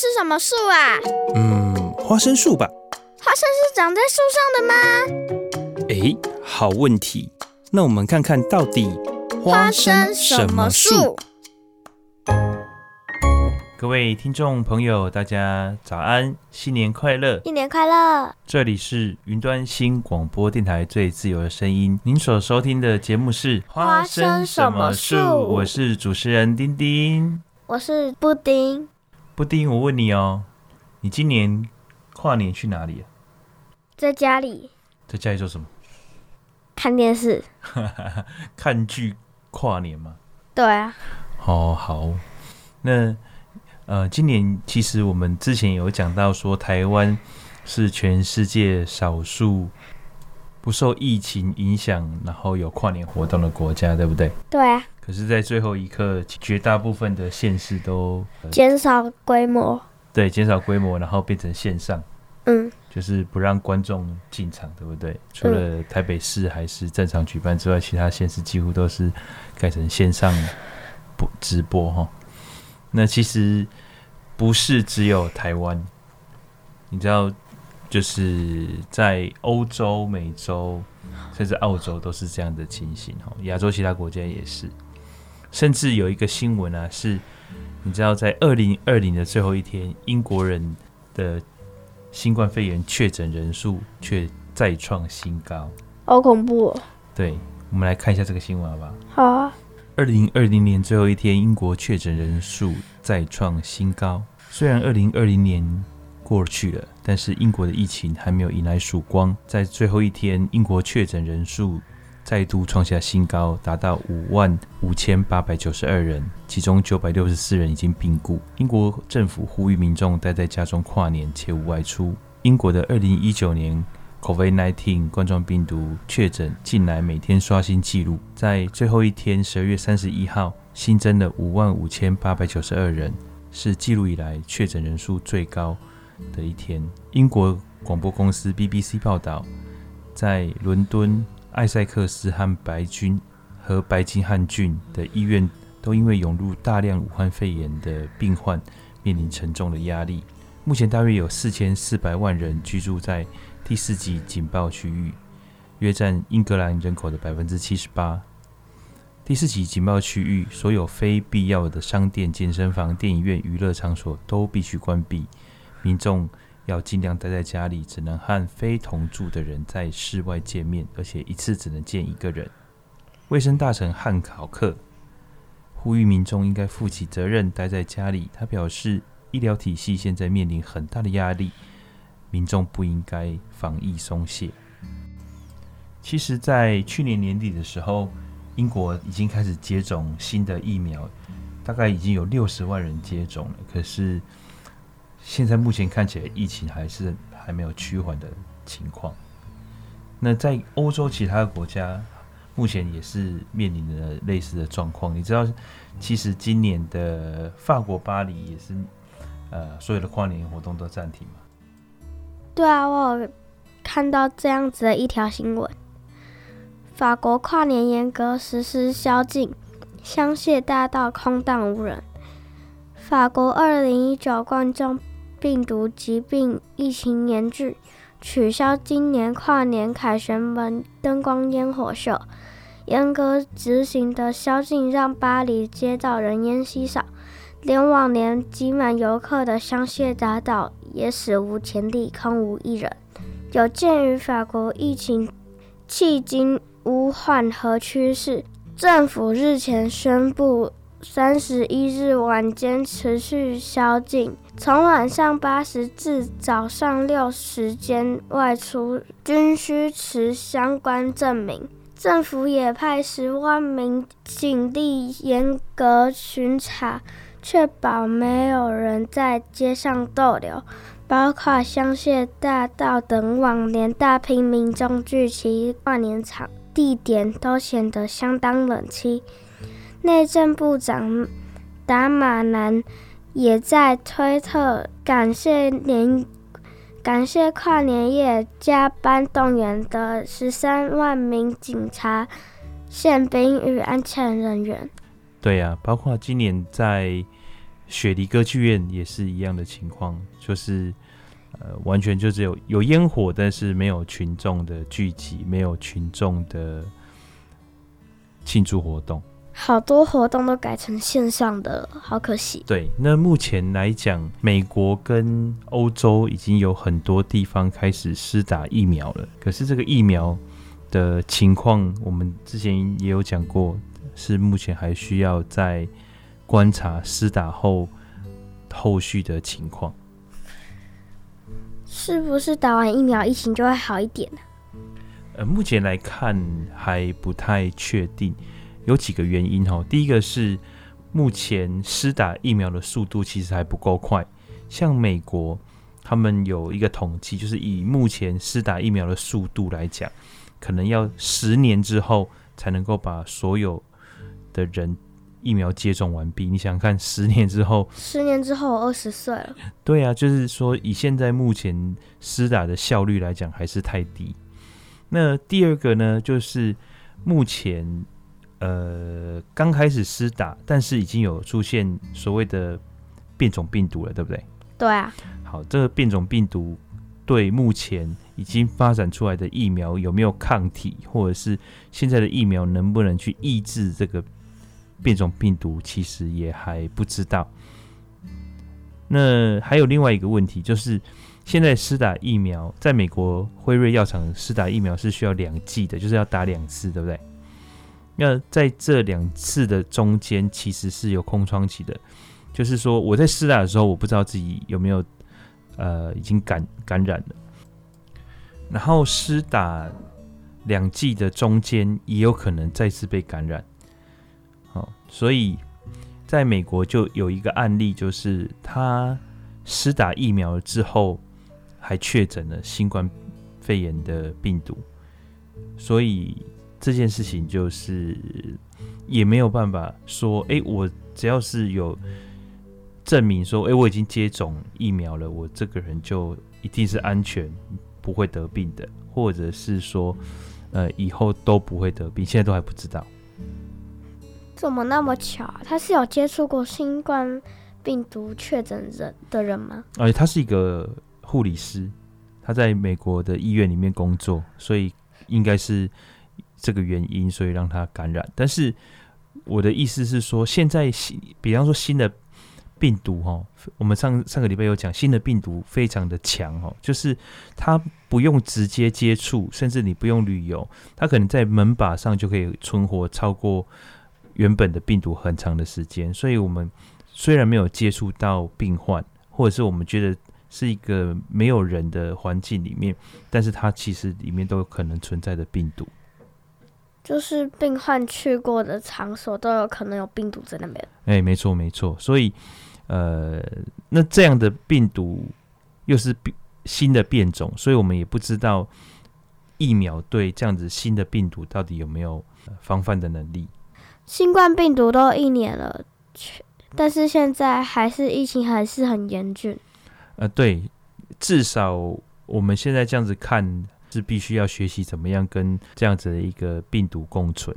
是什么树啊？嗯，花生树吧。花生是长在树上的吗？哎，好问题。那我们看看到底花生什么树？各位听众朋友，大家早安，新年快乐！新年快乐！这里是云端新广播电台最自由的声音，您所收听的节目是花生什么树？我是主持人丁丁，我是布丁。布丁，我问你哦，你今年跨年去哪里啊？在家里。在家里做什么？看电视。看剧跨年吗？对啊。哦，好，那。呃，今年其实我们之前有讲到说，台湾是全世界少数不受疫情影响，然后有跨年活动的国家，对不对？对啊。可是，在最后一刻，绝大部分的县市都减少规模。对，减少规模，然后变成线上。嗯。就是不让观众进场，对不对？除了台北市还是正常举办之外，其他县市几乎都是改成线上播直播哈。那其实不是只有台湾，你知道，就是在欧洲、美洲，甚至澳洲都是这样的情形哈。亚洲其他国家也是，甚至有一个新闻啊，是你知道，在二零二零的最后一天，英国人的新冠肺炎确诊人数却再创新高，好恐怖哦！对，我们来看一下这个新闻好不好？好啊。二零二零年最后一天，英国确诊人数再创新高。虽然二零二零年过去了，但是英国的疫情还没有迎来曙光。在最后一天，英国确诊人数再度创下新高，达到五万五千八百九十二人，其中九百六十四人已经病故。英国政府呼吁民众待在家中跨年，且勿外出。英国的二零一九年。COVID-19 冠状病毒确诊近来每天刷新纪录，在最后一天，十二月三十一号新增了五万五千八百九十二人，是纪录以来确诊人数最高的一天。英国广播公司 BBC 报道，在伦敦、艾塞克斯和白军和白金汉郡的医院，都因为涌入大量武汉肺炎的病患，面临沉重的压力。目前大约有四千四百万人居住在第四级警报区域，约占英格兰人口的百分之七十八。第四级警报区域，所有非必要的商店、健身房、电影院、娱乐场所都必须关闭。民众要尽量待在家里，只能和非同住的人在室外见面，而且一次只能见一个人。卫生大臣汉考克呼吁民众应该负起责任，待在家里。他表示，医疗体系现在面临很大的压力。民众不应该防疫松懈。其实，在去年年底的时候，英国已经开始接种新的疫苗，大概已经有六十万人接种了。可是，现在目前看起来，疫情还是还没有趋缓的情况。那在欧洲其他国家，目前也是面临着类似的状况。你知道，其实今年的法国巴黎也是，呃，所有的跨年活动都暂停嘛。对啊，我有看到这样子的一条新闻：法国跨年严格实施宵禁，香榭大道空荡无人。法国二零一九冠状病毒疾病疫情严峻，取消今年跨年凯旋门灯光烟火秀。严格执行的宵禁让巴黎街道人烟稀少，连往年挤满游客的香榭大道。也史无前例，空无一人。有鉴于法国疫情迄今无缓和趋势，政府日前宣布，三十一日晚间持续宵禁，从晚上八时至早上六时间外出均需持相关证明。政府也派十万名警力严格巡查。确保没有人在街上逗留，包括香榭大道等往年大批民众聚集跨年场地点都显得相当冷清。内政部长达马南也在推特感谢年感谢跨年夜加班动员的十三万名警察、宪兵与安全人员。对呀、啊，包括今年在雪梨歌剧院也是一样的情况，就是呃，完全就只有有烟火，但是没有群众的聚集，没有群众的庆祝活动。好多活动都改成线上的，好可惜。对，那目前来讲，美国跟欧洲已经有很多地方开始施打疫苗了。可是这个疫苗的情况，我们之前也有讲过，是目前还需要再观察施打后后续的情况。是不是打完疫苗，疫情就会好一点呢？呃，目前来看还不太确定。有几个原因哈，第一个是目前施打疫苗的速度其实还不够快，像美国他们有一个统计，就是以目前施打疫苗的速度来讲，可能要十年之后才能够把所有的人疫苗接种完毕。你想想看，十年之后，十年之后我二十岁了。对啊，就是说以现在目前施打的效率来讲，还是太低。那第二个呢，就是目前。呃，刚开始施打，但是已经有出现所谓的变种病毒了，对不对？对啊。好，这个变种病毒对目前已经发展出来的疫苗有没有抗体，或者是现在的疫苗能不能去抑制这个变种病毒，其实也还不知道。那还有另外一个问题，就是现在施打疫苗，在美国辉瑞药厂施打疫苗是需要两剂的，就是要打两次，对不对？那在这两次的中间，其实是有空窗期的，就是说我在施打的时候，我不知道自己有没有呃已经感感染了，然后施打两剂的中间也有可能再次被感染，好，所以在美国就有一个案例，就是他施打疫苗之后还确诊了新冠肺炎的病毒，所以。这件事情就是也没有办法说，哎，我只要是有证明说，哎，我已经接种疫苗了，我这个人就一定是安全，不会得病的，或者是说，呃，以后都不会得病，现在都还不知道。怎么那么巧啊？他是有接触过新冠病毒确诊人的人吗？哎，他是一个护理师，他在美国的医院里面工作，所以应该是。这个原因，所以让他感染。但是我的意思是说，现在新，比方说新的病毒，哈，我们上上个礼拜有讲，新的病毒非常的强，哦，就是它不用直接接触，甚至你不用旅游，它可能在门把上就可以存活超过原本的病毒很长的时间。所以，我们虽然没有接触到病患，或者是我们觉得是一个没有人的环境里面，但是它其实里面都有可能存在的病毒。就是病患去过的场所都有可能有病毒在那边。哎、欸，没错没错，所以呃，那这样的病毒又是新的变种，所以我们也不知道疫苗对这样子新的病毒到底有没有防范的能力。新冠病毒都一年了，但是现在还是疫情还是很严峻。呃，对，至少我们现在这样子看。是必须要学习怎么样跟这样子的一个病毒共存，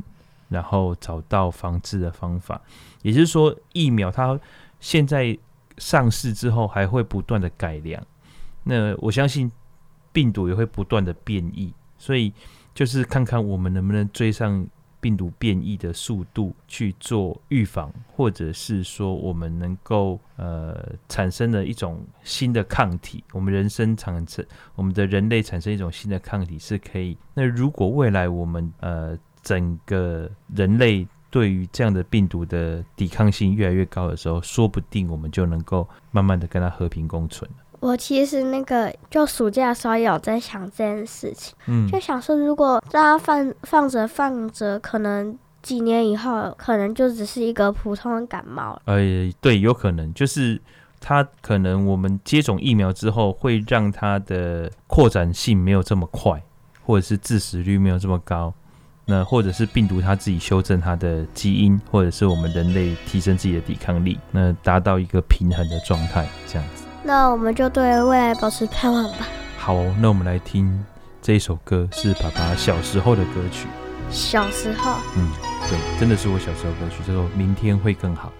然后找到防治的方法。也就是说，疫苗它现在上市之后还会不断的改良。那我相信病毒也会不断的变异，所以就是看看我们能不能追上。病毒变异的速度去做预防，或者是说我们能够呃产生了一种新的抗体，我们人生产生我们的人类产生一种新的抗体是可以。那如果未来我们呃整个人类对于这样的病毒的抵抗性越来越高的时候，说不定我们就能够慢慢的跟它和平共存。我其实那个就暑假的时候有在想这件事情，嗯，就想说如果让它放放着放着，可能几年以后可能就只是一个普通的感冒。呃，对，有可能就是它可能我们接种疫苗之后，会让它的扩展性没有这么快，或者是致死率没有这么高，那或者是病毒它自己修正它的基因，或者是我们人类提升自己的抵抗力，那达到一个平衡的状态，这样子。那我们就对未来保持盼望吧。好那我们来听这一首歌是爸爸小时候的歌曲。小时候。嗯对真的是我小时候歌曲叫做明天会更好。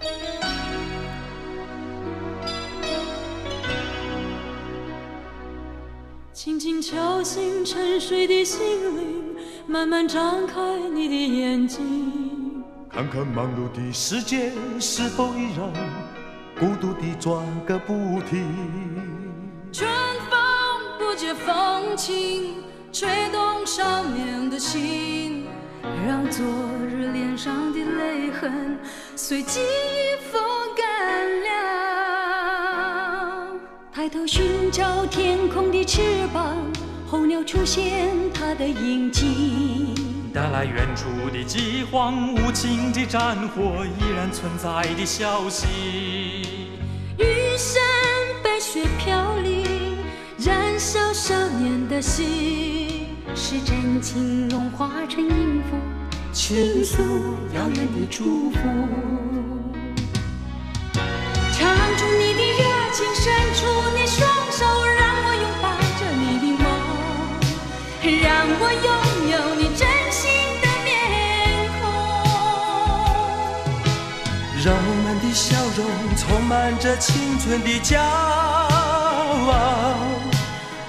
轻轻敲醒沉睡的心灵慢慢张开你的眼睛。看看忙碌的世界是否依然孤独地转个不停。春风不解风情，吹动少年的心，让昨日脸上的泪痕随记忆风干了。抬头寻找天空的翅膀，候鸟出现它的影迹，带来远处的饥荒，无情的战火依然存在的消息。雨伞被雪飘零，燃烧少年的心，是真情融化成音符，倾诉遥远的祝福。唱出你的热情，伸出你双手，让我拥抱着你的梦，让我充满着青春的骄傲，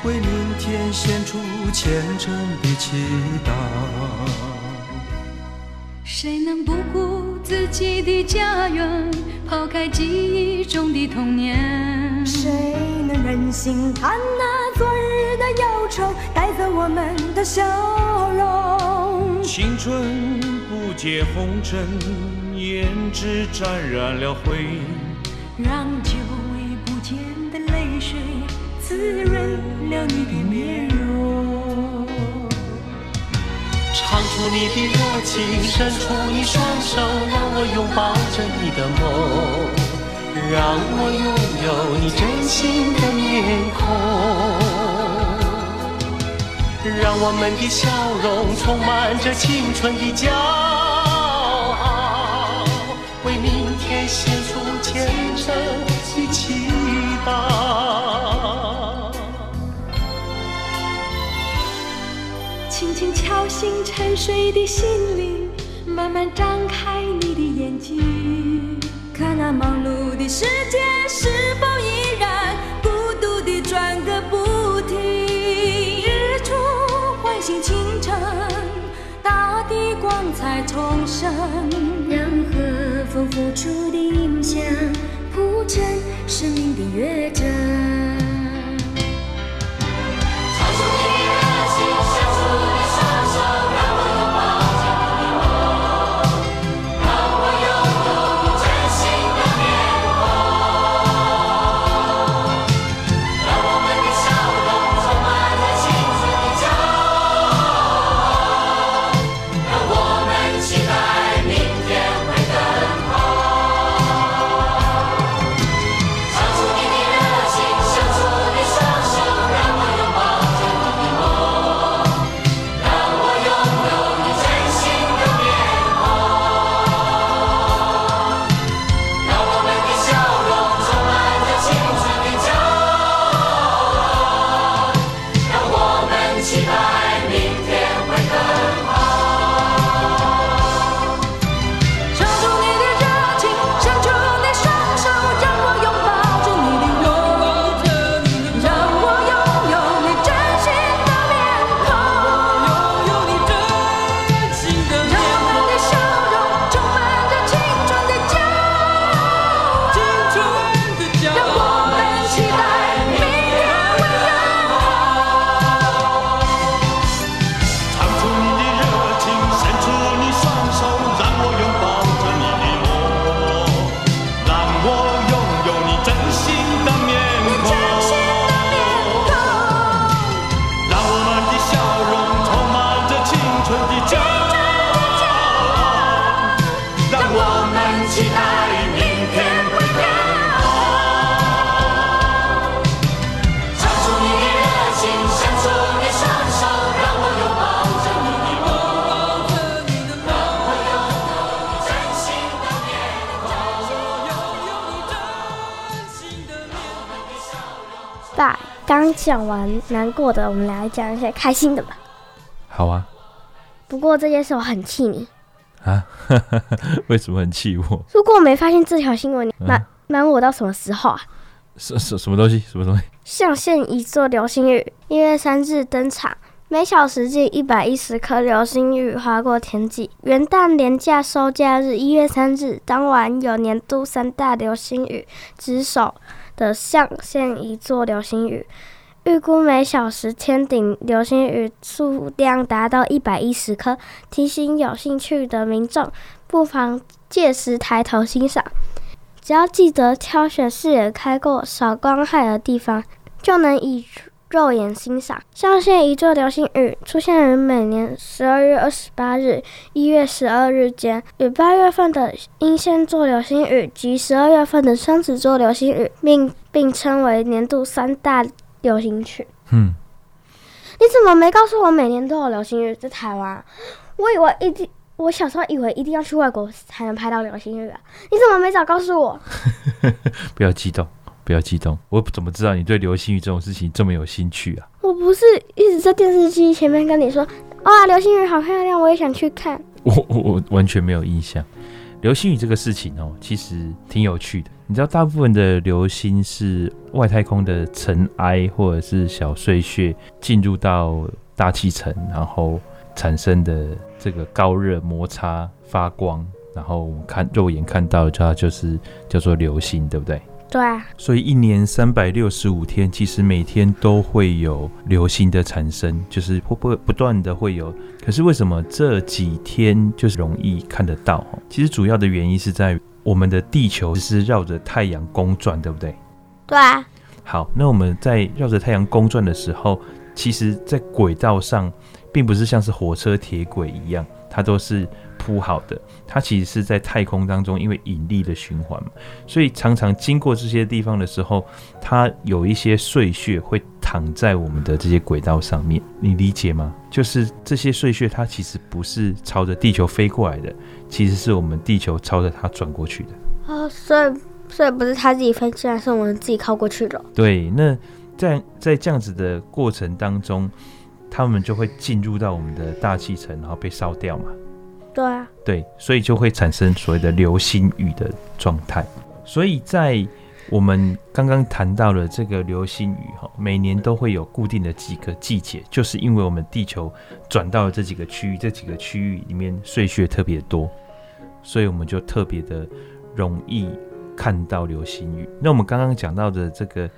为明天献出虔诚的祈祷。谁能不顾自己的家园，抛开记忆中的童年？谁能忍心看那昨日的忧愁带走我们的笑容？青春不解红尘，胭脂沾染了灰，让久违不见的泪水滋润了你的面容。唱出你的热情，伸出你双手，让我拥抱着你的梦，让我拥有你真心的面孔，让我们的笑容充满着青春的骄傲，为明献出虔诚的祈祷。轻轻敲醒沉睡的心灵，慢慢张开你的眼睛，看那忙碌的世界是否依然孤独地转个不停。日出唤醒清晨，大地光彩重生，付出的音响铺成生命的乐讲完难过的，我们来讲一些开心的吧。好啊。不过这件事我很气你啊！为什么很气我？如果我没发现这条新闻，瞒瞒、我到什么时候啊？什什什么东西？什么东西？象限一座流星雨，一月三日登场，每小时近一百一十颗流星雨划过天际。元旦连假收假日一月三日当晚，有年度三大流星雨之首的象限一座流星雨，预估每小时天顶流星雨数量达到一百一十颗，提醒有兴趣的民众不妨届时抬头欣赏。只要记得挑选视野开阔、少光害的地方，就能以肉眼欣赏。象限一座流星雨出现于每年十二月二十八日、一月十二日间，与八月份的英仙座流星雨及十二月份的双子座流星雨并并称为年度三大流星群。嗯，你怎么没告诉我每年都有流星雨在台湾？我以为一定。我小时候以为一定要去外国才能拍到流星雨啊！你怎么没早告诉我？不要激动，不要激动！我怎么知道你对流星雨这种事情这么有兴趣啊？我不是一直在电视机前面跟你说，哇，流星雨好漂亮，我也想去看。我我我完全没有印象。流星雨这个事情哦，其实挺有趣的。你知道，大部分的流星是外太空的尘埃或者是小碎屑进入到大气层，然后产生的。这个高热摩擦发光，然后我们看肉眼看到的，它就是叫做流星，对不对？对啊。所以一年三百六十五天，其实每天都会有流星的产生，就是会不会不断的会有。可是为什么这几天就是容易看得到？其实主要的原因是在我们的地球是绕着太阳公转，对不对？对啊。好，那我们在绕着太阳公转的时候，其实在轨道上。并不是像是火车铁轨一样，它都是铺好的。它其实是在太空当中，因为引力的循环嘛，所以常常经过这些地方的时候，它有一些碎屑会躺在我们的这些轨道上面。你理解吗？就是这些碎屑，它其实不是朝着地球飞过来的，其实是我们地球朝着它转过去的。哦，所以所以不是它自己飞进来，是我们自己靠过去的。对，那在在这样子的过程当中。他们就会进入到我们的大气层，然后被烧掉嘛。对啊，对，所以就会产生所谓的流星雨的状态。所以在我们刚刚谈到了这个流星雨哈，每年都会有固定的几个季节，就是因为我们地球转到了这几个区域，这几个区域里面碎屑特别多，所以我们就特别的容易看到流星雨。那我们刚刚讲到的这个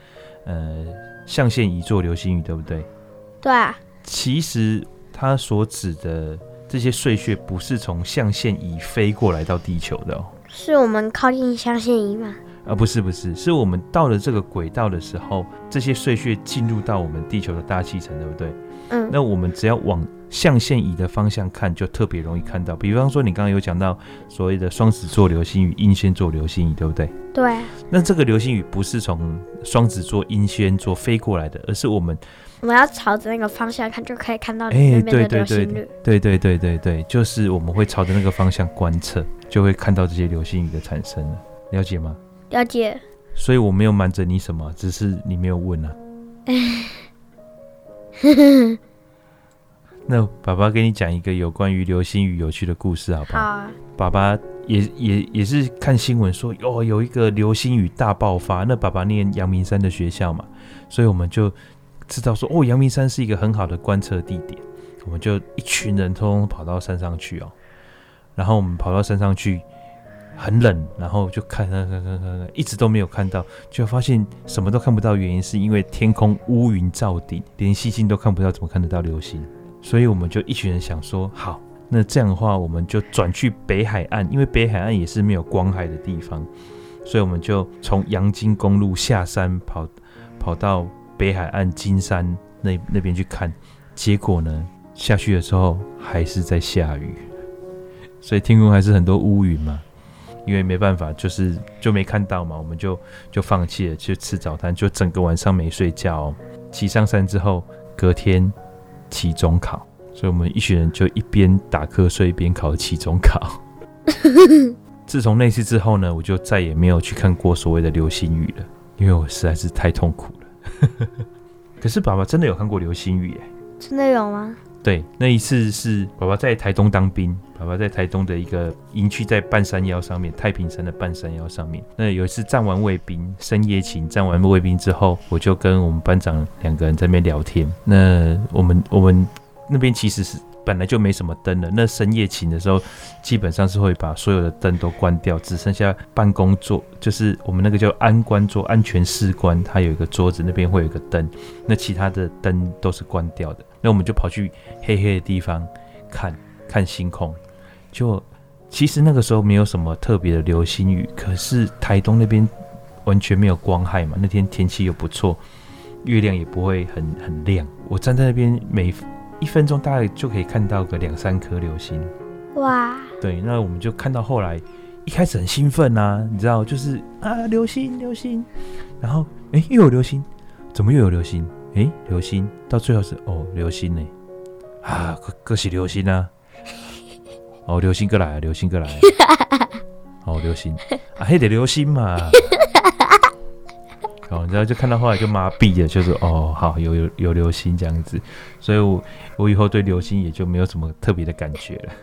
呃象限一座流星雨，对不对？对啊。其实它所指的这些碎屑不是从象限仪飞过来到地球的哦，是我们靠近象限仪吗？啊，不是不是，是我们到了这个轨道的时候，这些碎屑进入到我们地球的大气层，对不对？嗯，那我们只要往象限仪的方向看，就特别容易看到。比方说，你刚刚有讲到所谓的双子座流星雨、英仙座流星雨，对不对？对。那这个流星雨不是从双子座、英仙座飞过来的，而是我们。我们要朝着那个方向看，就可以看到那边的流星雨。对对对对对，就是我们会朝着那个方向观测，就会看到这些流星雨的产生了。了解吗？了解。所以我没有瞒着你什么，只是你没有问啊。那爸爸给你讲一个有关于流星雨有趣的故事，好不好？好啊。爸爸也也也是看新闻说，哦，有一个流星雨大爆发。那爸爸念阳明山的学校嘛，所以我们就。知道说哦，阳明山是一个很好的观测地点，我们就一群人通通跑到山上去哦。然后我们跑到山上去，很冷，然后就看看看看看，一直都没有看到，就发现什么都看不到。原因是因为天空乌云罩顶，连星星都看不到，怎么看得到流星？所以我们就一群人想说，好，那这样的话，我们就转去北海岸，因为北海岸也是没有光海的地方，所以我们就从阳金公路下山跑，跑到。北海岸金山那那边去看，结果呢，下去的时候还是在下雨，所以天空还是很多乌云嘛。因为没办法，就是就没看到嘛，我们就就放弃了，去吃早餐，就整个晚上没睡觉。骑上山之后，隔天期中考，所以我们一群人就一边打瞌睡一边考期中考。自从那次之后呢，我就再也没有去看过所谓的流星雨了，因为我实在是太痛苦了。可是爸爸真的有看过流星雨耶？真的有吗？对，那一次是爸爸在台东当兵，爸爸在台东的一个营区，在半山腰上面，太平山的半山腰上面。那有一次站完卫兵，深夜勤站完卫兵之后，我就跟我们班长两个人在那边聊天。那我们我们那边其实是。本来就没什么灯了，那深夜勤的时候，基本上是会把所有的灯都关掉，只剩下办公桌，就是我们那个叫安官桌、安全士官，它有一个桌子，那边会有一个灯，那其他的灯都是关掉的。那我们就跑去黑黑的地方看看星空，就其实那个时候没有什么特别的流星雨，可是台东那边完全没有光害嘛，那天天气又不错，月亮也不会很很亮，我站在那边每。一分钟大概就可以看到个两三颗流星，哇！对，那我们就看到后来，一开始很兴奋呐、啊，你知道，就是啊，流星流星，然后哎、欸、又有流星，怎么又有流星？哎、欸，流星到最后是哦流星呢，啊，可是流星啊，哦流星过来，流星过来，哦流星啊，还得流星嘛。哦，然后就看到后来就麻痹了，就是哦，好有有有流星这样子，所以我我以后对流星也就没有什么特别的感觉了。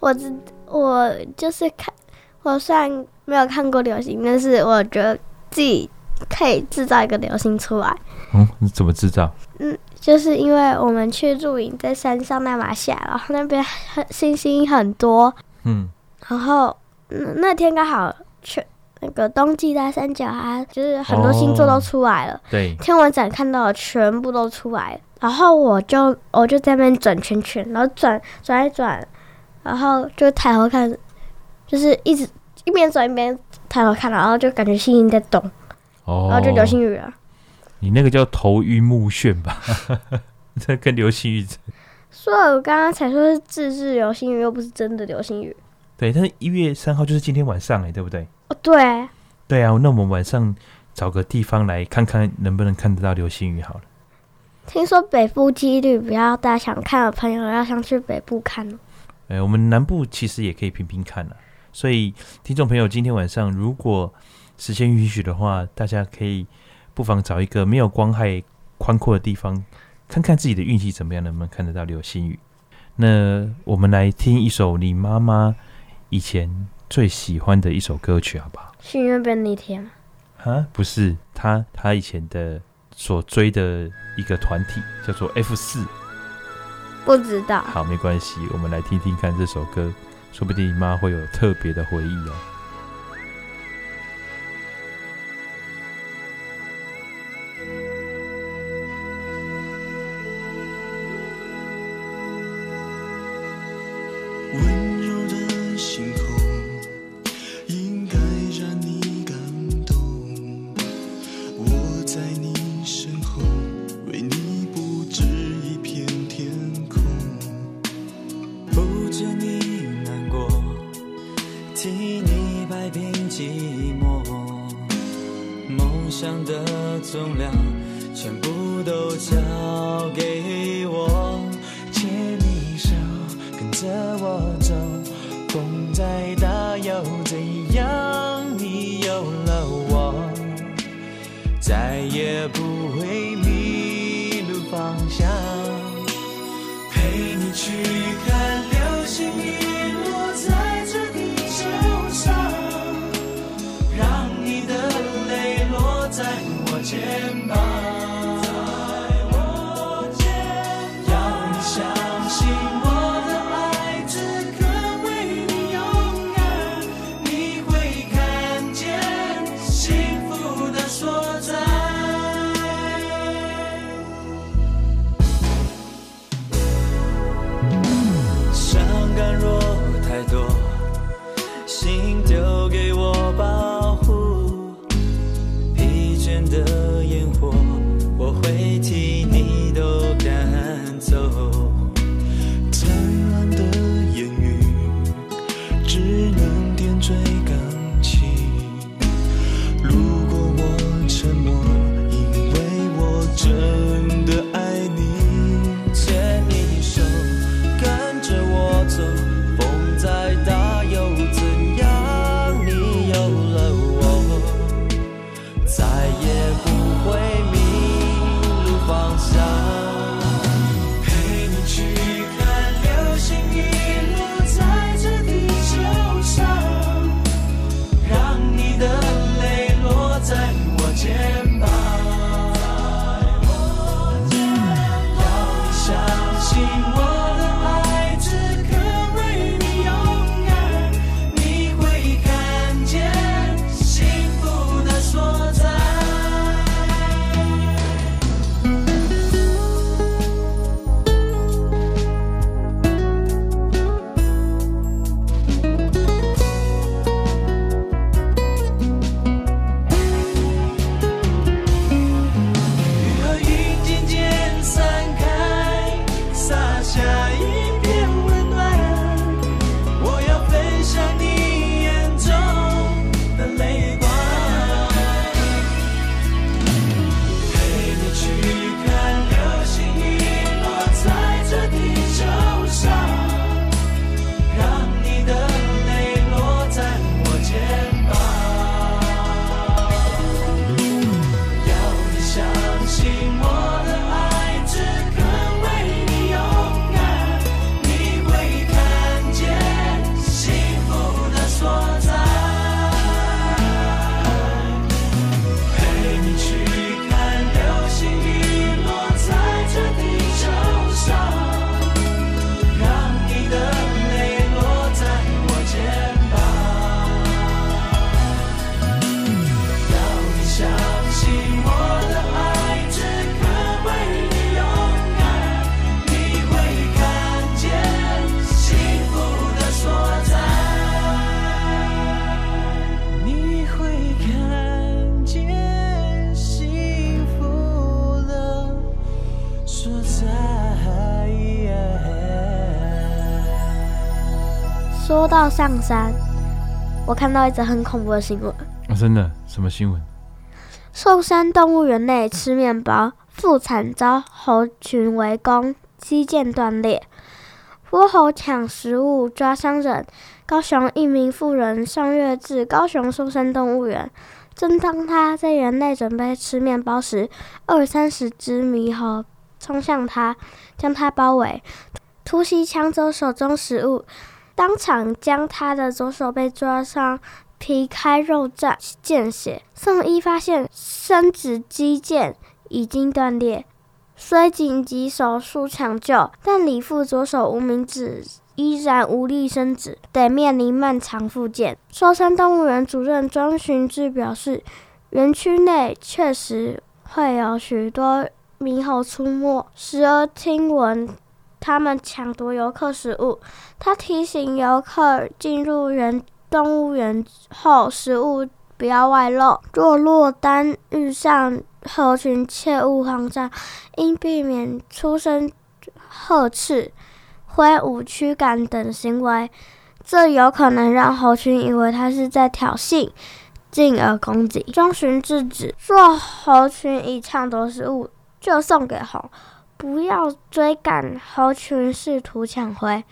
我知我就是看，我虽然没有看过流星，但是我觉得自己可以制造一个流星出来。嗯，你怎么制造？嗯，就是因为我们去露营在山上那马下，然后那边很星星很多。嗯，然后那那天刚好去。那个冬季大三角啊，就是很多星座都出来了。哦、对，天文展看到的全部都出来了。然后我就我就在那边转圈圈，然后转转一转，然后就抬头看，就是一直一边转一边抬头看，然后就感觉星星在动。哦。然后就流星雨了。你那个叫头晕目眩吧？这跟流星雨。所以我刚刚才说是自制流星雨，又不是真的流星雨。对，但是一月三号就是今天晚上哎，对不对？哦，对，对啊，那我们晚上找个地方来看看能不能看得到流星雨好了。听说北部几率比较大，想看的朋友要想去北部看哦。哎，我们南部其实也可以拼拼看了。所以听众朋友，今天晚上如果时间允许的话，大家可以不妨找一个没有光害、宽阔的地方，看看自己的运气怎么样，能不能看得到流星雨。那我们来听一首你妈妈以前。最喜欢的一首歌曲，好不好？心愿便利贴吗？啊，不是，她她以前的所追的一个团体叫做 F 四，不知道。好，没关系，我们来听听看这首歌，说不定你妈会有特别的回忆哦。着你难过替你摆平寂寞梦想的重量全部都交给我牵你手跟着我走风再说到上山，我看到一则很恐怖的新闻。啊，真的？什么新闻？寿山动物园内吃面包，妇产遭猴群围攻，肌腱断裂。泼猴抢食物抓伤人。高雄一名妇人上月至高雄寿山动物园，正当她在园内准备吃面包时，二三十只猕猴冲向她，将她包围，突袭抢走手中食物，当场将他的左手被抓伤，皮开肉绽，见血。送医发现生殖肌腱已经断裂，虽紧急手术抢救，但李父左手无名指。依然无力伸直，得面临漫长复健。寿山动物园主任庄寻志表示，园区内确实会有许多猕猴出没，时而听闻他们抢夺游客食物。他提醒游客进入园动物园后，食物不要外露。若落单遇上猴群，切勿慌张，应避免出声呵斥。挥舞驱赶等行为，这有可能让猴群以为他是在挑衅，进而攻击。庄寻志指，若猴群已抢夺食物，就送给猴，不要追赶猴群试图抢回。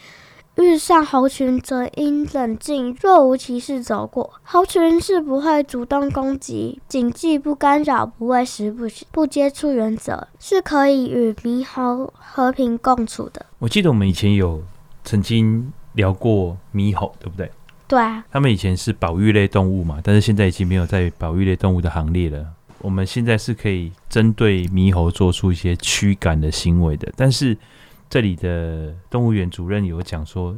遇上猴群则应冷静，若无其事走过。猴群是不会主动攻击，谨记不干扰、不喂食、不不接触原则，是可以与猕猴和平共处的。我记得我们以前有曾经聊过猕猴，对不对？对啊。他们以前是保育类动物嘛，但是现在已经没有在保育类动物的行列了。我们现在是可以针对猕猴做出一些驱赶的行为的，但是。这里的动物园主任有讲说，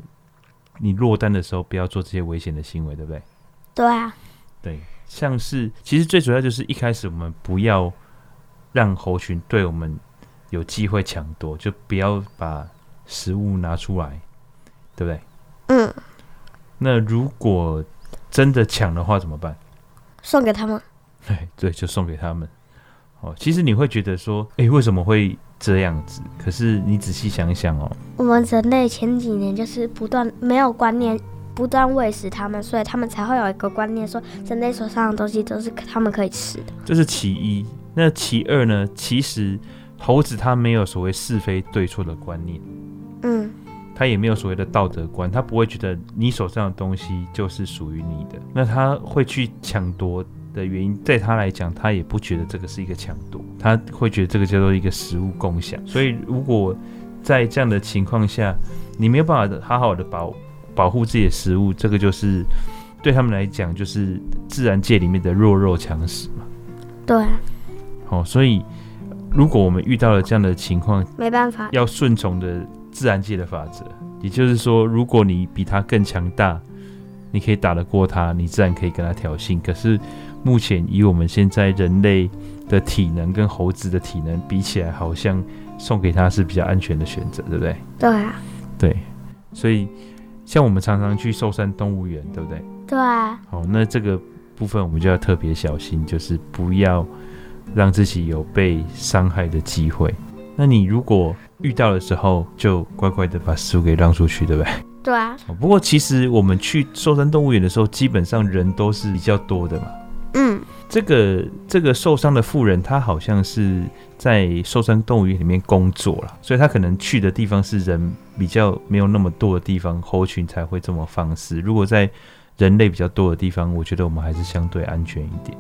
你落单的时候不要做这些危险的行为，对不对？对啊，对，像是其实最主要就是一开始我们不要让猴群对我们有机会抢夺，就不要把食物拿出来，对不对？嗯。那如果真的抢的话怎么办？送给他们。对 对，就送给他们。哦，其实你会觉得说，哎，为什么会？这样子，可是你仔细想想哦，我们人类前几年就是不断没有观念，不断喂食他们，所以他们才会有一个观念说，人类手上的东西都是他们可以吃的。这是其一。那其二呢？其实猴子它没有所谓是非对错的观念，嗯，它也没有所谓的道德观，它不会觉得你手上的东西就是属于你的，那它会去抢夺。的原因，在他来讲，他也不觉得这个是一个抢夺，他会觉得这个叫做一个食物共享。所以，如果在这样的情况下，你没有办法好好的保保护自己的食物，这个就是对他们来讲，就是自然界里面的弱肉强食嘛。对。好，所以如果我们遇到了这样的情况，没办法，要顺从的自然界的法则，也就是说，如果你比他更强大，你可以打得过他，你自然可以跟他挑衅。可是。目前以我们现在人类的体能跟猴子的体能比起来，好像送给他是比较安全的选择，对不对？对啊。对，所以像我们常常去寿山动物园，对不对？对啊。好，那这个部分我们就要特别小心，就是不要让自己有被伤害的机会。那你如果遇到的时候，就乖乖的把食物给让出去，对不对？对啊。不过其实我们去寿山动物园的时候，基本上人都是比较多的嘛。嗯，这个这个受伤的妇人，她好像是在受伤动物园里面工作了，所以她可能去的地方是人比较没有那么多的地方，猴群才会这么放肆。如果在人类比较多的地方，我觉得我们还是相对安全一点。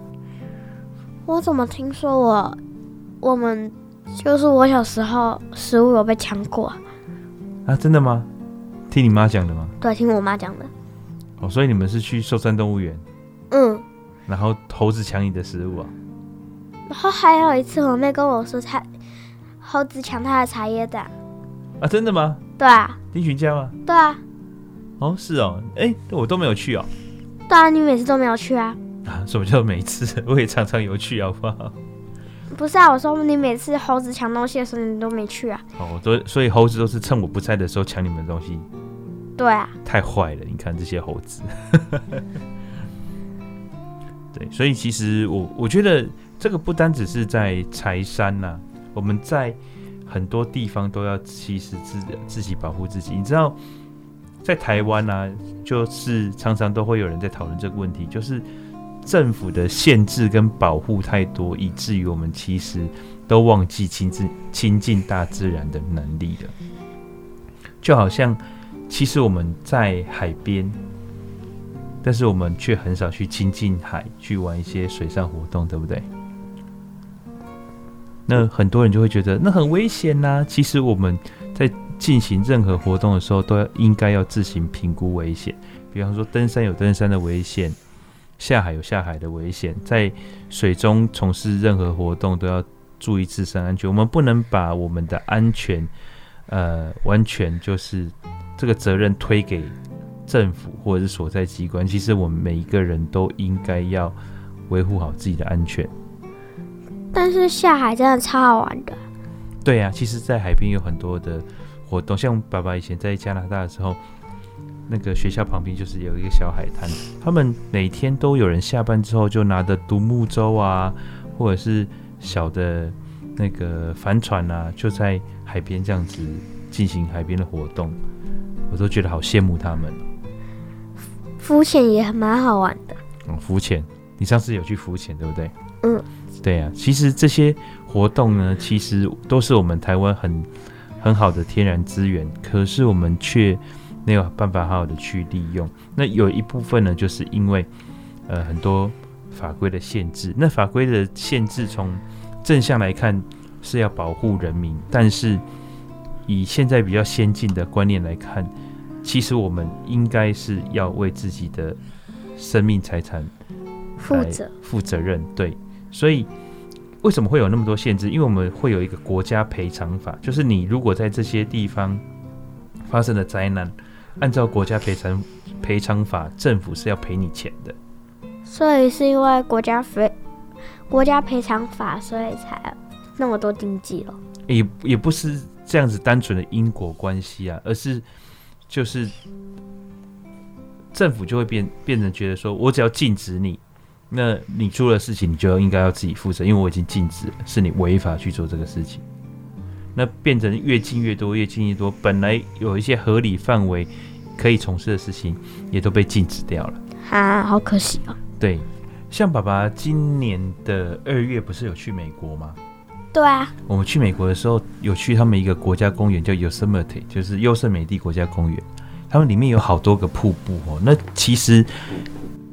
我怎么听说我我们就是我小时候食物有被抢过啊？真的吗？听你妈讲的吗？对，听我妈讲的。哦，所以你们是去寿山动物园？嗯。然后猴子抢你的食物啊！然后还有一次，我妹跟我说，她猴子抢她的茶叶蛋啊！真的吗？对啊。丁群家吗？对啊。哦，是哦，哎，我都没有去哦。对啊，你每次都没有去啊？啊，什么叫每次？我也常常有去，好不好？不是啊，我说你每次猴子抢东西的时候，你都没去啊？哦，都所以猴子都是趁我不在的时候抢你们的东西。对啊。太坏了！你看这些猴子。对，所以其实我我觉得这个不单只是在柴山呐、我们在很多地方都要其实自自己保护自己。你知道，在台湾呢、啊，就是常常都会有人在讨论这个问题，就是政府的限制跟保护太多，以至于我们其实都忘记亲自亲近大自然的能力了。就好像，其实我们在海边，但是我们却很少去亲近海，去玩一些水上活动，对不对？那很多人就会觉得那很危险呐。其实我们在进行任何活动的时候，都要应该要自行评估危险。比方说，登山有登山的危险，下海有下海的危险，在水中从事任何活动都要注意自身安全。我们不能把我们的安全，呃，完全就是这个责任推给政府或者是所在机关。其实我们每一个人都应该要维护好自己的安全。但是下海真的超好玩的。对呀、啊，其实，在海边有很多的活动，像爸爸以前在加拿大的时候，那个学校旁边就是有一个小海滩，他们每天都有人下班之后就拿着独木舟啊，或者是小的那个帆船啊，就在海边这样子进行海边的活动，我都觉得好羡慕他们。浮潜也蛮好玩的。嗯，浮潜，你上次有去浮潜对不对？嗯。对啊，其实这些活动呢，其实都是我们台湾很很好的天然资源，可是我们却没有办法好好的去利用。那有一部分呢，就是因为呃很多法规的限制。那法规的限制从正向来看是要保护人民，但是以现在比较先进的观念来看，其实我们应该是要为自己的生命财产负责负责任，对。所以，为什么会有那么多限制？因为我们会有一个国家赔偿法，就是你如果在这些地方发生了灾难，按照国家赔偿赔偿法，政府是要赔你钱的。所以是因为国家赔国家赔偿法，所以才那么多经济了。也也不是这样子单纯的因果关系啊，而是就是政府就会变变成觉得说，我只要禁止你。那你出了事情，你就应该要自己负责，因为我已经禁止了，是你违法去做这个事情。那变成越禁越多，越禁越多，本来有一些合理范围可以从事的事情，也都被禁止掉了。啊，好可惜哦。对，像爸爸今年的二月不是有去美国吗？对啊。我们去美国的时候，有去他们一个国家公园，叫 Yosemite，就是优胜美地国家公园。他们里面有好多个瀑布哦。那其实。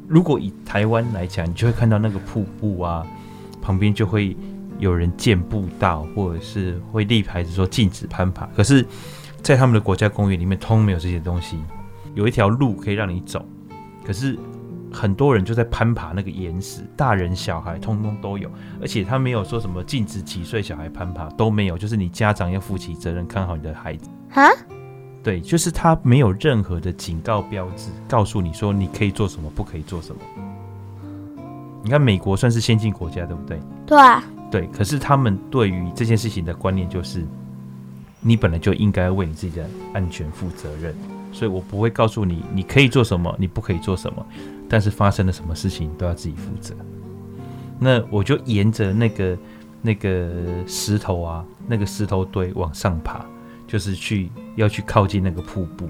如果以台湾来讲，你就会看到那个瀑布啊，旁边就会有人建步道，或者是会立牌子说禁止攀爬。可是，在他们的国家公园里面，通没有这些东西。有一条路可以让你走，可是很多人就在攀爬那个岩石，大人小孩通通都有。而且他没有说什么禁止几岁小孩攀爬，都没有，就是你家长要负起责任，看好你的孩子。哈？对，就是他没有任何的警告标志，告诉你说你可以做什么，不可以做什么。你看美国算是先进国家，对不对？对啊。对，可是他们对于这件事情的观念就是，你本来就应该为你自己的安全负责任，所以我不会告诉你你可以做什么，你不可以做什么，但是发生了什么事情都要自己负责。那我就沿着那个那个石头啊，那个石头堆往上爬。就是去要去靠近那个瀑布，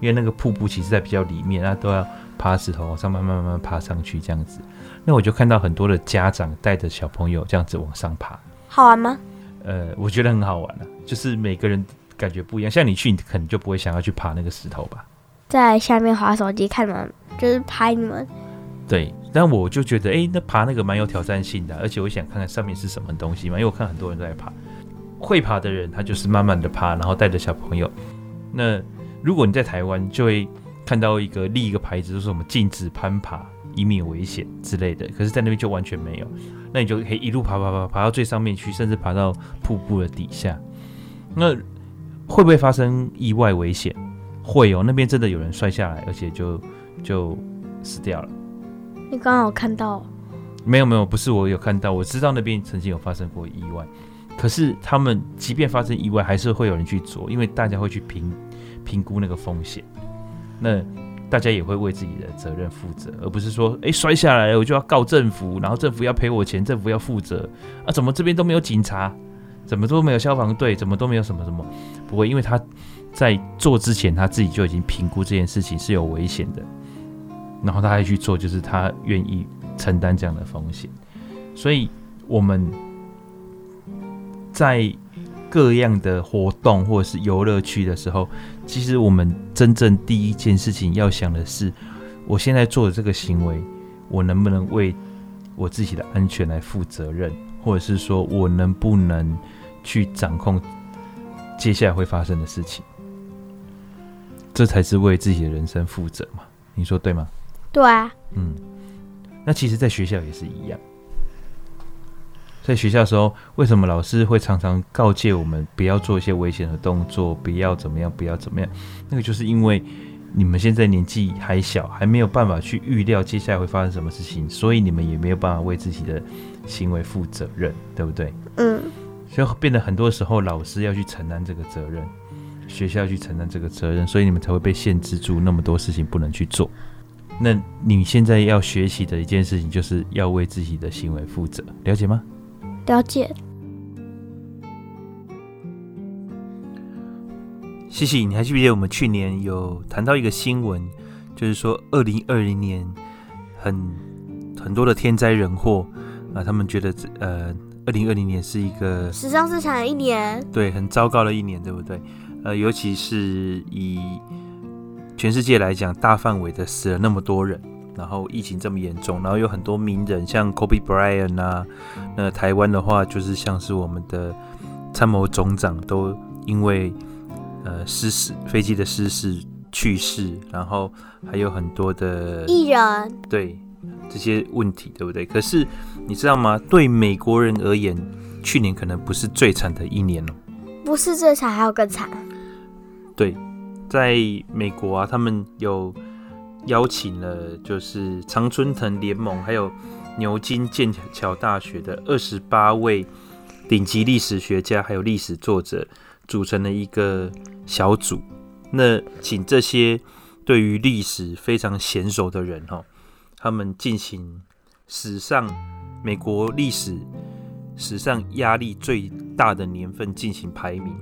因为那个瀑布其实在比较里面，那都要爬石头往上慢慢慢慢爬上去这样子。那我就看到很多的家长带着小朋友这样子往上爬，好玩吗？呃，我觉得很好玩啊，就是每个人感觉不一样。像你去，你可能就不会想要去爬那个石头吧，在下面滑手机看你们，就是拍你们。对，但我就觉得，哎、那爬那个蛮有挑战性的，而且我想看看上面是什么东西嘛，因为我看很多人都在爬。会爬的人，他就是慢慢的爬，然后带着小朋友。那如果你在台湾，就会看到一个立一个牌子，就是什么禁止攀爬，以免危险之类的。可是，在那边就完全没有。那你就可以一路爬爬爬爬到最上面去，甚至爬到瀑布的底下。那会不会发生意外危险？会哦，那边真的有人摔下来，而且就就死掉了。你刚好看到？没有没有，不是我有看到，我知道那边曾经有发生过意外。可是他们即便发生意外，还是会有人去做，因为大家会去评评估那个风险。那大家也会为自己的责任负责，而不是说，哎，摔下来我就要告政府，然后政府要赔我钱，政府要负责啊？怎么这边都没有警察？怎么都没有消防队？怎么都没有什么什么？不会，因为他在做之前他自己就已经评估这件事情是有危险的，然后他还去做，就是他愿意承担这样的风险。所以我们在各样的活动或者是游乐区的时候，其实我们真正第一件事情要想的是，我现在做的这个行为，我能不能为我自己的安全来负责任，或者是说我能不能去掌控接下来会发生的事情？这才是为自己的人生负责嘛？你说对吗？对啊。嗯，那其实，在学校也是一样。在学校的时候，为什么老师会常常告诫我们不要做一些危险的动作，不要怎么样，不要怎么样？那个就是因为。你们现在年纪还小，还没有办法去预料接下来会发生什么事情，所以你们也没有办法为自己的行为负责任，对不对？嗯。所以变得很多时候，老师要去承担这个责任，学校要去承担这个责任，所以你们才会被限制住，那么多事情不能去做。那你现在要学习的一件事情，就是要为自己的行为负责，了解吗？了解。西西，你还记不记得我们去年有谈到一个新闻，就是说二零二零年很很多的天灾人祸啊，他们觉得呃二零二零年是一个史上最惨的一年，对，很糟糕的一年，对不对？呃，尤其是以全世界来讲，大范围的死了那么多人，然后疫情这么严重，然后有很多名人，像 Kobe Bryant 啊，那台湾的话就是像是我们的参谋总长都因为。呃，失事飞机的失事去世，然后还有很多的艺人，对这些问题，对不对？可是你知道吗？对美国人而言，去年可能不是最惨的一年哦。不是最惨，还有更惨。对，在美国啊，他们有邀请了，就是常春藤联盟，还有牛津、剑桥大学的二十八位顶级历史学家，还有历史作者。组成了一个小组，那请这些对于历史非常娴熟的人哈，他们进行史上美国历史史上压力最大的年份进行排名，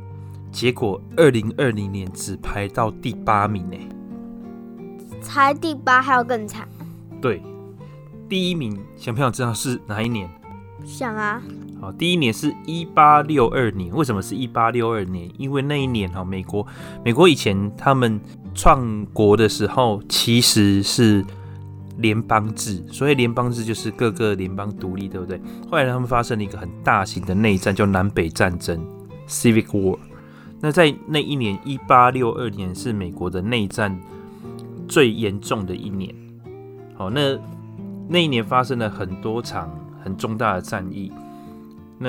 结果二零二零年只排到第八名呢，才第八还有更惨。对，第一名想不想知道是哪一年？想啊。好，第一年是一八六二年，为什么是一八六二年？因为那一年哈，美国美国以前他们创国的时候其实是联邦制，所以联邦制就是各个联邦独立，对不对？后来他们发生了一个很大型的内战，叫南北战争 （Civic War）。那在那一年一八六二年是美国的内战最严重的一年。好，那那一年发生了很多场很重大的战役。那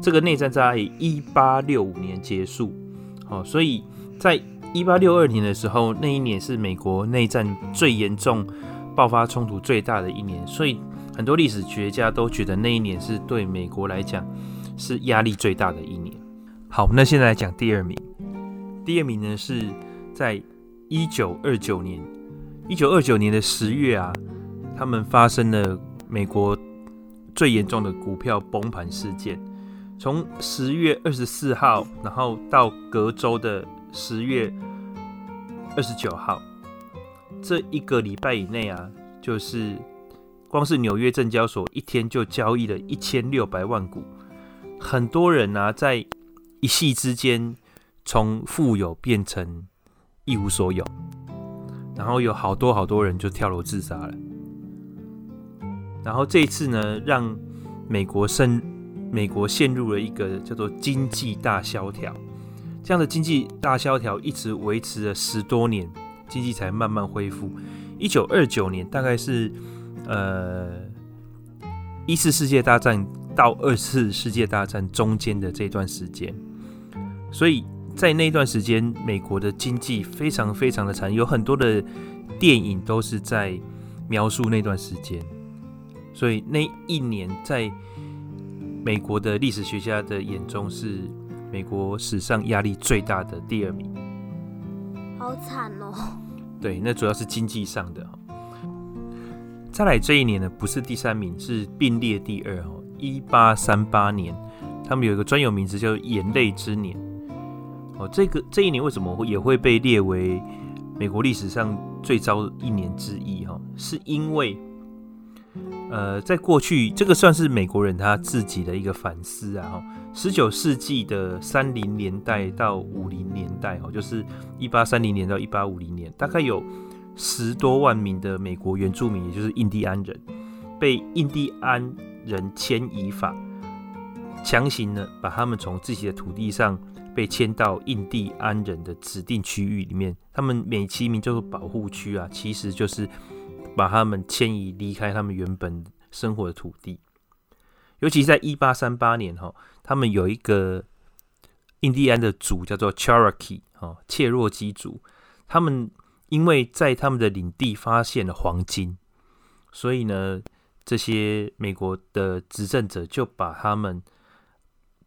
这个内战在一八六五年结束，好，所以在一八六二年的时候，那一年是美国内战最严重、爆发冲突最大的一年，所以很多历史学家都觉得那一年是对美国来讲是压力最大的一年。好，那现在来讲第二名，第二名呢是在一九二九年，一九二九年的十月啊，他们发生了美国。最严重的股票崩盘事件，从十月二十四号，然后到隔周的十月二十九号，这一个礼拜以内啊，就是光是纽约证交所一天就交易了一千六百万股，很多人啊，在一夕之间从富有变成一无所有，然后有好多好多人就跳楼自杀了。然后这一次呢，让美国深美国陷入了一个叫做经济大萧条，这样的经济大萧条一直维持了十多年，经济才慢慢恢复。一九二九年大概是呃一次世界大战到二次世界大战中间的这段时间，所以在那段时间，美国的经济非常非常的惨，有很多的电影都是在描述那段时间。所以那一年，在美国的历史学家的眼中，是美国史上压力最大的第二名。好惨哦！对，那主要是经济上的。再来这一年呢，不是第三名，是并列第二哦。一八三八年，他们有一个专有名词叫“眼泪之年”。这个这一年为什么也会被列为美国历史上最糟一年之一？哈，是因为，呃，在过去这个算是美国人他自己的一个反思啊。哈，十九世纪的三零年代到五零年代，哦，就是一八三零年到一八五零年，大概有十多万名的美国原住民，也就是印第安人，被印第安人迁移法强行的把他们从自己的土地上。被迁到印第安人的指定区域里面，他们美其名叫做保护区啊，其实就是把他们迁移离开他们原本生活的土地。尤其在一八三八年哈，他们有一个印第安的族叫做 Cherokee 哈，切若基族，他们因为在他们的领地发现了黄金，所以呢，这些美国的执政者就把他们。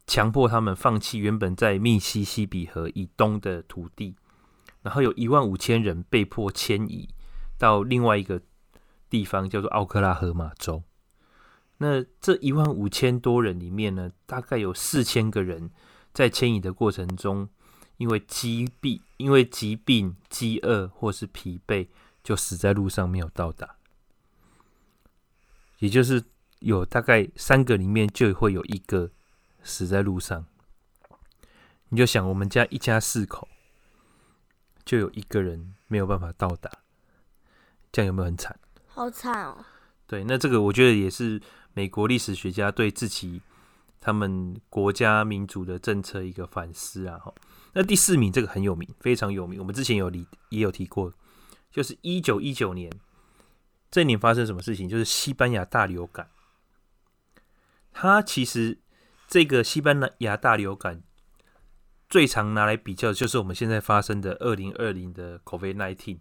强迫他们放弃原本在密西西比河以东的土地，然后有一万五千人被迫迁移到另外一个地方，叫做奥克拉荷马州。那这一万五千多人里面呢，大概有四千个人在迁移的过程中，因为疾病、因为疾病、饥饿或是疲惫，就死在路上没有到达。也就是有大概三个里面就会有一个。死在路上，你就想我们家一家四口，就有一个人没有办法到达，这样有没有很惨？好惨哦！对，那这个我觉得也是美国历史学家对自己他们国家民主的政策一个反思啊。那第四名这个很有名，非常有名，我们之前有提也有提过，就是一九一九年这一年发生什么事情？就是西班牙大流感，它其实。这个西班牙大流感最常拿来比较，就是我们现在发生的二零二零的 COVID-19。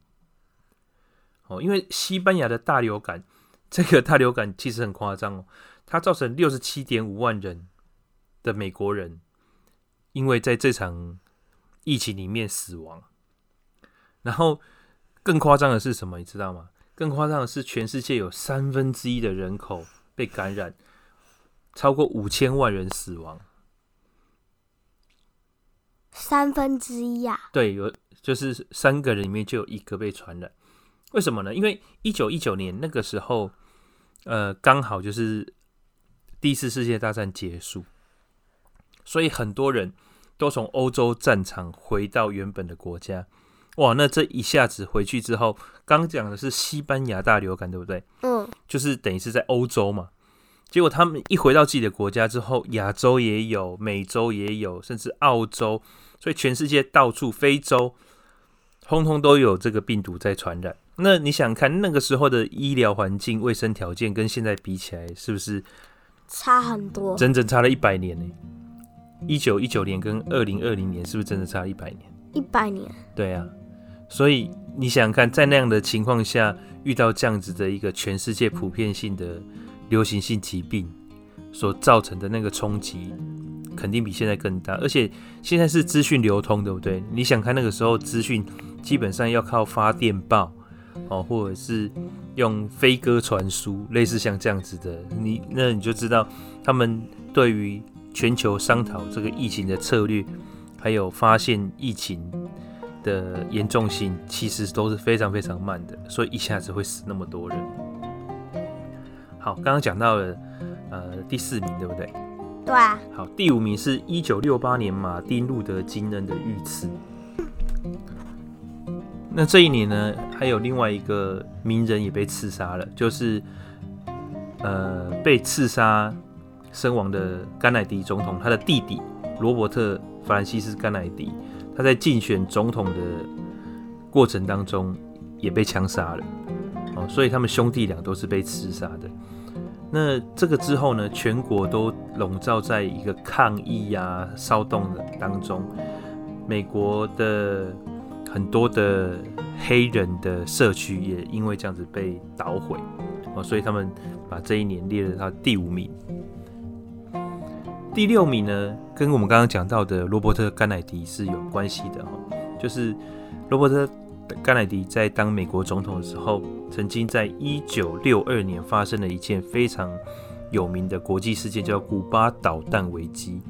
哦，因为西班牙的大流感，这个大流感其实很夸张哦，它造成六十七点五万人的美国人，因为在这场疫情里面死亡。然后更夸张的是什么？你知道吗？更夸张的是，全世界有三分之一的人口被感染。超过五千万人死亡，三分之一呀、啊。对，有就是三个人里面就有一个被传染。为什么呢？因为一九一九年那个时候，呃，刚好就是第一次世界大战结束，所以很多人都从欧洲战场回到原本的国家。哇，那这一下子回去之后，刚讲的是西班牙大流感，对不对？嗯，就是等于是在欧洲嘛。结果他们一回到自己的国家之后，亚洲也有，美洲也有，甚至澳洲，所以全世界到处，非洲，通通都有这个病毒在传染。那你想看那个时候的医疗环境、卫生条件跟现在比起来，是不是差很多？整整差了一百年呢？一九一九年跟二零二零年，是不是真的差了一百年？一百年？对啊。所以你想想看，在那样的情况下，遇到这样子的一个全世界普遍性的。流行性疾病所造成的那个冲击，肯定比现在更大。而且现在是资讯流通，对不对？你想看那个时候资讯，基本上要靠发电报哦，或者是用飞鸽传书，类似像这样子的。你那你就知道，他们对于全球商讨这个疫情的策略，还有发现疫情的严重性，其实都是非常非常慢的，所以一下子会死那么多人。好，刚刚讲到了，呃，第四名对不对？对啊。好，第五名是一九六八年马丁路德金恩的遇刺。那这一年呢，还有另外一个名人也被刺杀了，就是呃被刺杀身亡的甘乃迪总统，他的弟弟罗伯特·法兰西斯·甘乃迪，他在竞选总统的过程当中也被枪杀了。哦，所以他们兄弟俩都是被刺杀的。那这个之后呢，全国都笼罩在一个抗议呀、啊、骚动的当中。美国的很多的黑人的社区也因为这样子被捣毁哦，所以他们把这一年列了他第五名。第六名呢，跟我们刚刚讲到的罗伯特·甘乃迪是有关系的哈，就是罗伯特。甘乃迪在当美国总统的时候，曾经在一九六二年发生了一件非常有名的国际事件，叫古巴导弹危机。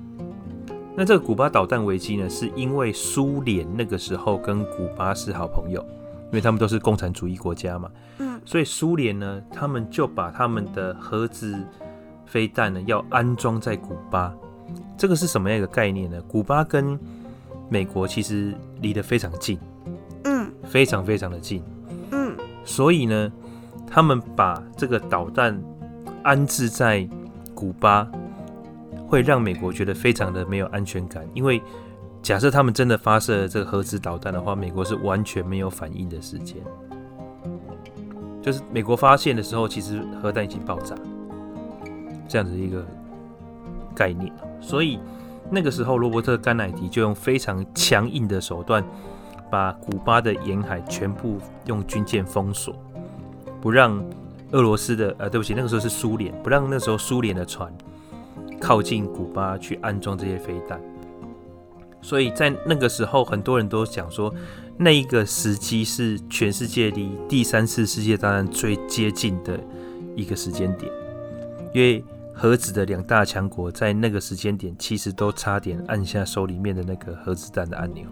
那这个古巴导弹危机呢，是因为苏联那个时候跟古巴是好朋友，因为他们都是共产主义国家嘛。嗯，所以苏联呢，他们就把他们的核子飞弹呢要安装在古巴。这个是什么样一个概念呢？古巴跟美国其实离得非常近，嗯，非常非常的近，嗯，所以呢，他们把这个导弹安置在古巴。会让美国觉得非常的没有安全感，因为假设他们真的发射这个核子导弹的话，美国是完全没有反应的时间。就是美国发现的时候，其实核弹已经爆炸，这样子一个概念。所以那个时候，罗伯特·甘乃迪就用非常强硬的手段，把古巴的沿海全部用军舰封锁，不让俄罗斯的呃，对不起，那个时候是苏联，不让那时候苏联的船。靠近古巴去安装这些飞弹，所以在那个时候，很多人都讲说，那一个时机是全世界离第三次世界大战最接近的一个时间点，因为核子的两大强国在那个时间点，其实都差点按下手里面的那个核子弹的按钮。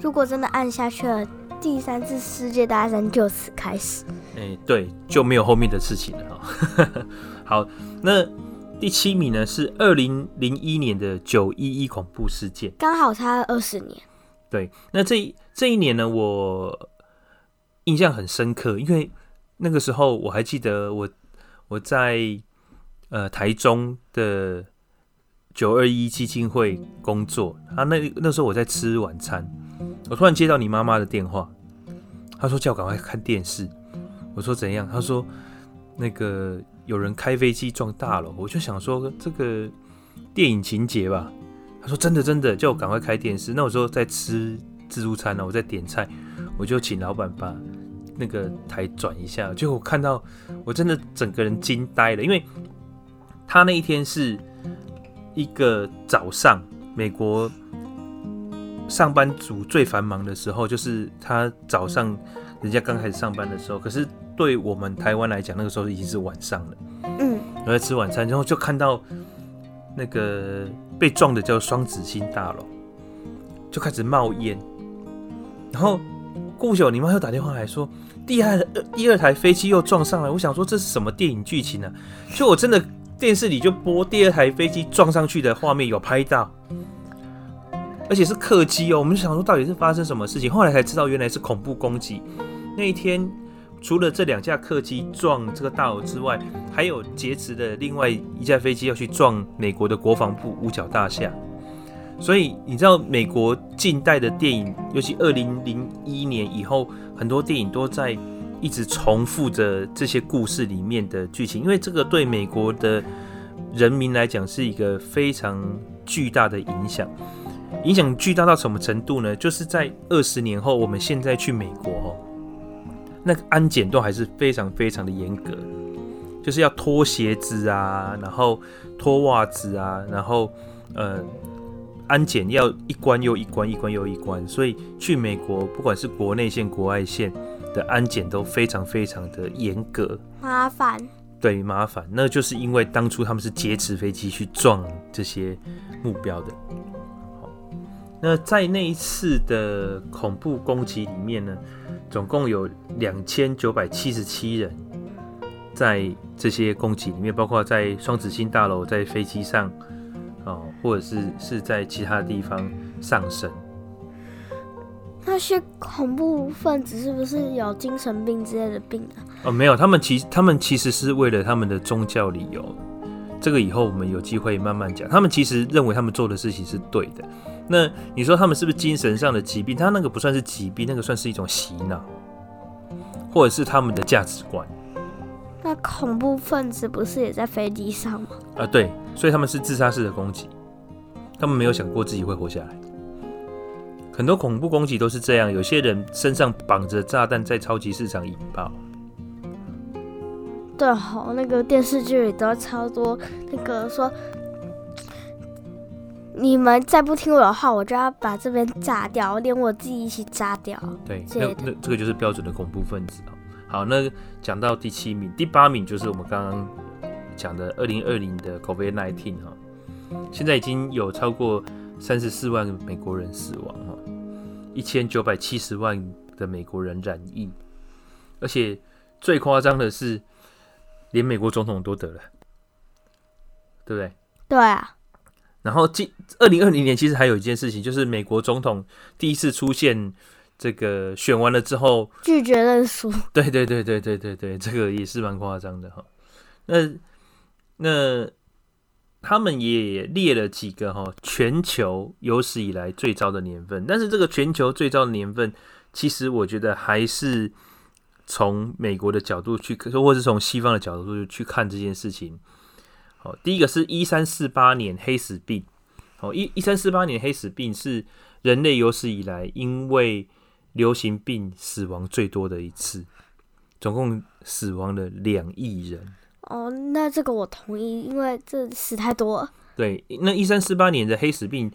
如果真的按下去了，第三次世界大战就此开始。哎、欸，对，就没有后面的事情了哈。好，那第七名呢是二零零一年的九一一恐怖事件，刚好差二十年。对，那这这一年呢，我印象很深刻，因为那个时候我还记得我我在呃台中的九二一基金会工作，啊，那那时候我在吃晚餐，我突然接到你妈妈的电话，她说叫我赶快看电视。我说怎样？她说那个有人开飞机撞大楼，我就想说这个电影情节吧。她说真的真的，叫我赶快开电视。那我说在吃自助餐呢，我在点菜，我就请老板把那个台转一下。结果我看到，我真的整个人惊呆了，因为他那一天是一个早上，美国上班族最繁忙的时候，就是他早上人家刚开始上班的时候，可是。对我们台湾来讲，那个时候已经是晚上了。嗯，我在吃晚餐，然后就看到那个被撞的叫双子星大楼，就开始冒烟。然后过不久，你妈又打电话来说，第二第二台飞机又撞上来。我想说这是什么电影剧情呢？就我真的电视里就播第二台飞机撞上去的画面，有拍到，而且是客机哦。我们就想说到底是发生什么事情？后来才知道原来是恐怖攻击。那一天。除了这两架客机撞这个大楼之外，还有劫持的另外一架飞机要去撞美国的国防部五角大厦。所以你知道，美国近代的电影，尤其二零零一年以后，很多电影都在一直重复着这些故事里面的剧情，因为这个对美国的人民来讲是一个非常巨大的影响。影响巨大到什么程度呢？就是在二十年后，我们现在去美国哦。那个安检都还是非常非常的严格，就是要脱鞋子啊，然后脱袜子啊，然后呃，安检要一关又一关，一关又一关，所以去美国不管是国内线、国外线的安检都非常非常的严格，麻烦。对，麻烦。那就是因为当初他们是劫持飞机去撞这些目标的。好，那在那一次的恐怖攻击里面呢，总共有两千九百七十七人在这些攻击里面，包括在双子星大楼、在飞机上，哦，或者是是在其他地方丧生。那些恐怖分子是不是有精神病之类的病啊？哦，没有，他们其他们其实是为了他们的宗教理由。这个以后我们有机会慢慢讲。他们其实认为他们做的事情是对的。那你说他们是不是精神上的疾病？他那个不算是疾病，那个算是一种洗脑，或者是他们的价值观。那恐怖分子不是也在飞机上吗？啊，对，所以他们是自杀式的攻击，他们没有想过自己会活下来。很多恐怖攻击都是这样，有些人身上绑着炸弹，在超级市场引爆。对，好，那个电视剧里都超多那个说。你们再不听我的话，我就要把这边炸掉，连我自己一起炸掉。对，那那这个就是标准的恐怖分子。好，那讲到第七名，第八名就是我们刚刚讲的二零二零的 COVID-19 哈，现在已经有超过三十四万美国人死亡哈，一千九百七十万的美国人染疫，而且最夸张的是，连美国总统都得了，对不对？对啊。然后，今二零二零年其实还有一件事情，就是美国总统第一次出现，这个选完了之后拒绝认输。对对对对对对对，这个也是蛮夸张的哈。那那他们也列了几个哈，全球有史以来最糟的年份。但是这个全球最糟的年份，其实我觉得还是从美国的角度去，或者是从西方的角度去看这件事情。好，第一个是一三四八年黑死病。哦，一一三四八年黑死病是人类有史以来因为流行病死亡最多的一次，总共死亡了两亿人。哦，那这个我同意，因为这死太多了。对，那一三四八年的黑死病，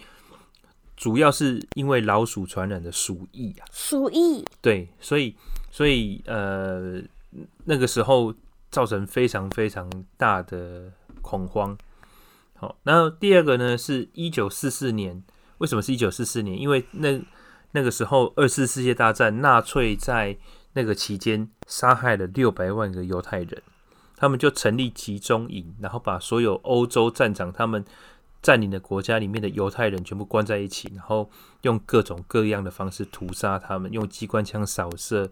主要是因为老鼠传染的鼠疫啊。鼠疫。对，所以所以呃，那个时候造成非常非常大的恐慌。好，那第二个呢，是一九四四年。为什么是一九四四年？因为那那个时候二次世界大战，纳粹在那个期间杀害了六百万个犹太人。他们就成立集中营，然后把所有欧洲战场他们占领的国家里面的犹太人全部关在一起，然后用各种各样的方式屠杀他们，用机关枪扫射，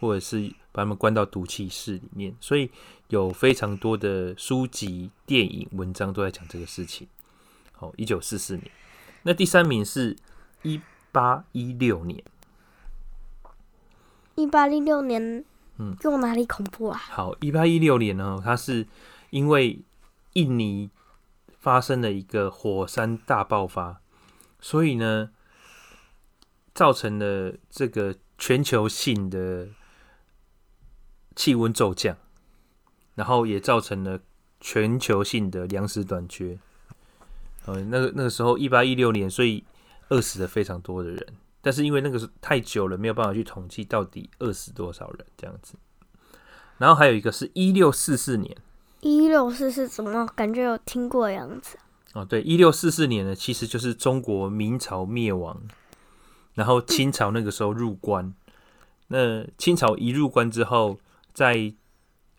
或者是把他们关到毒气室里面。所以有非常多的书籍、电影、文章都在讲这个事情。好，一九四四年。那第三名是一八一六年。一八一六年。嗯，用哪里恐怖啊？好，一八一六年呢，它是因为印尼发生了一个火山大爆发，所以呢，造成了这个全球性的气温骤降，然后也造成了全球性的粮食短缺。呃，那个那个时候一八一六年，所以饿死了非常多的人。但是因为那个是太久了，没有办法去统计到底饿死多少人这样子。然后还有一个是一六四四年，一六四四怎么感觉有听过的样子？哦，对，一六四四年呢，其实就是中国明朝灭亡，然后清朝那个时候入关。嗯、那清朝一入关之后，在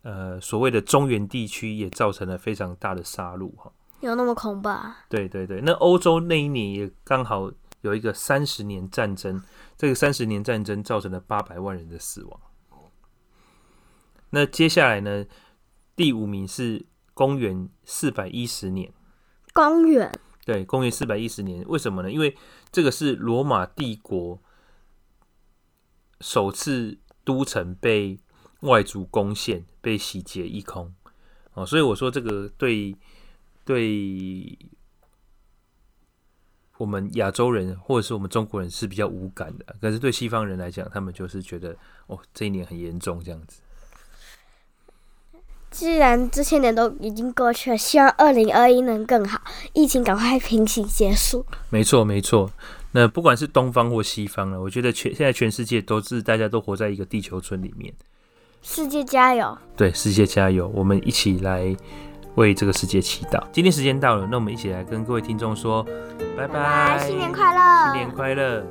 呃所谓的中原地区也造成了非常大的杀戮哈。有那么恐怖啊？对对对，那欧洲那一年也刚好。有一个三十年战争，这个三十年战争造成了八百万人的死亡。那接下来呢？第五名是公元四百一十年。公元？对，公元四百一十年。为什么呢？因为这个是罗马帝国首次都城被外族攻陷，被洗劫一空。哦，所以我说这个对对。我们亚洲人或者是我们中国人是比较无感的，可是对西方人来讲，他们就是觉得哦，这一年很严重这样子。既然这些年都已经过去了，希望二零二一能更好，疫情赶快平息结束。没错，没错。那不管是东方或西方了，我觉得全现在全世界都是大家都活在一个地球村里面。世界加油！对，世界加油！我们一起来。为这个世界祈祷。今天时间到了，那我们一起来跟各位听众说拜拜，新年快乐，新年快乐。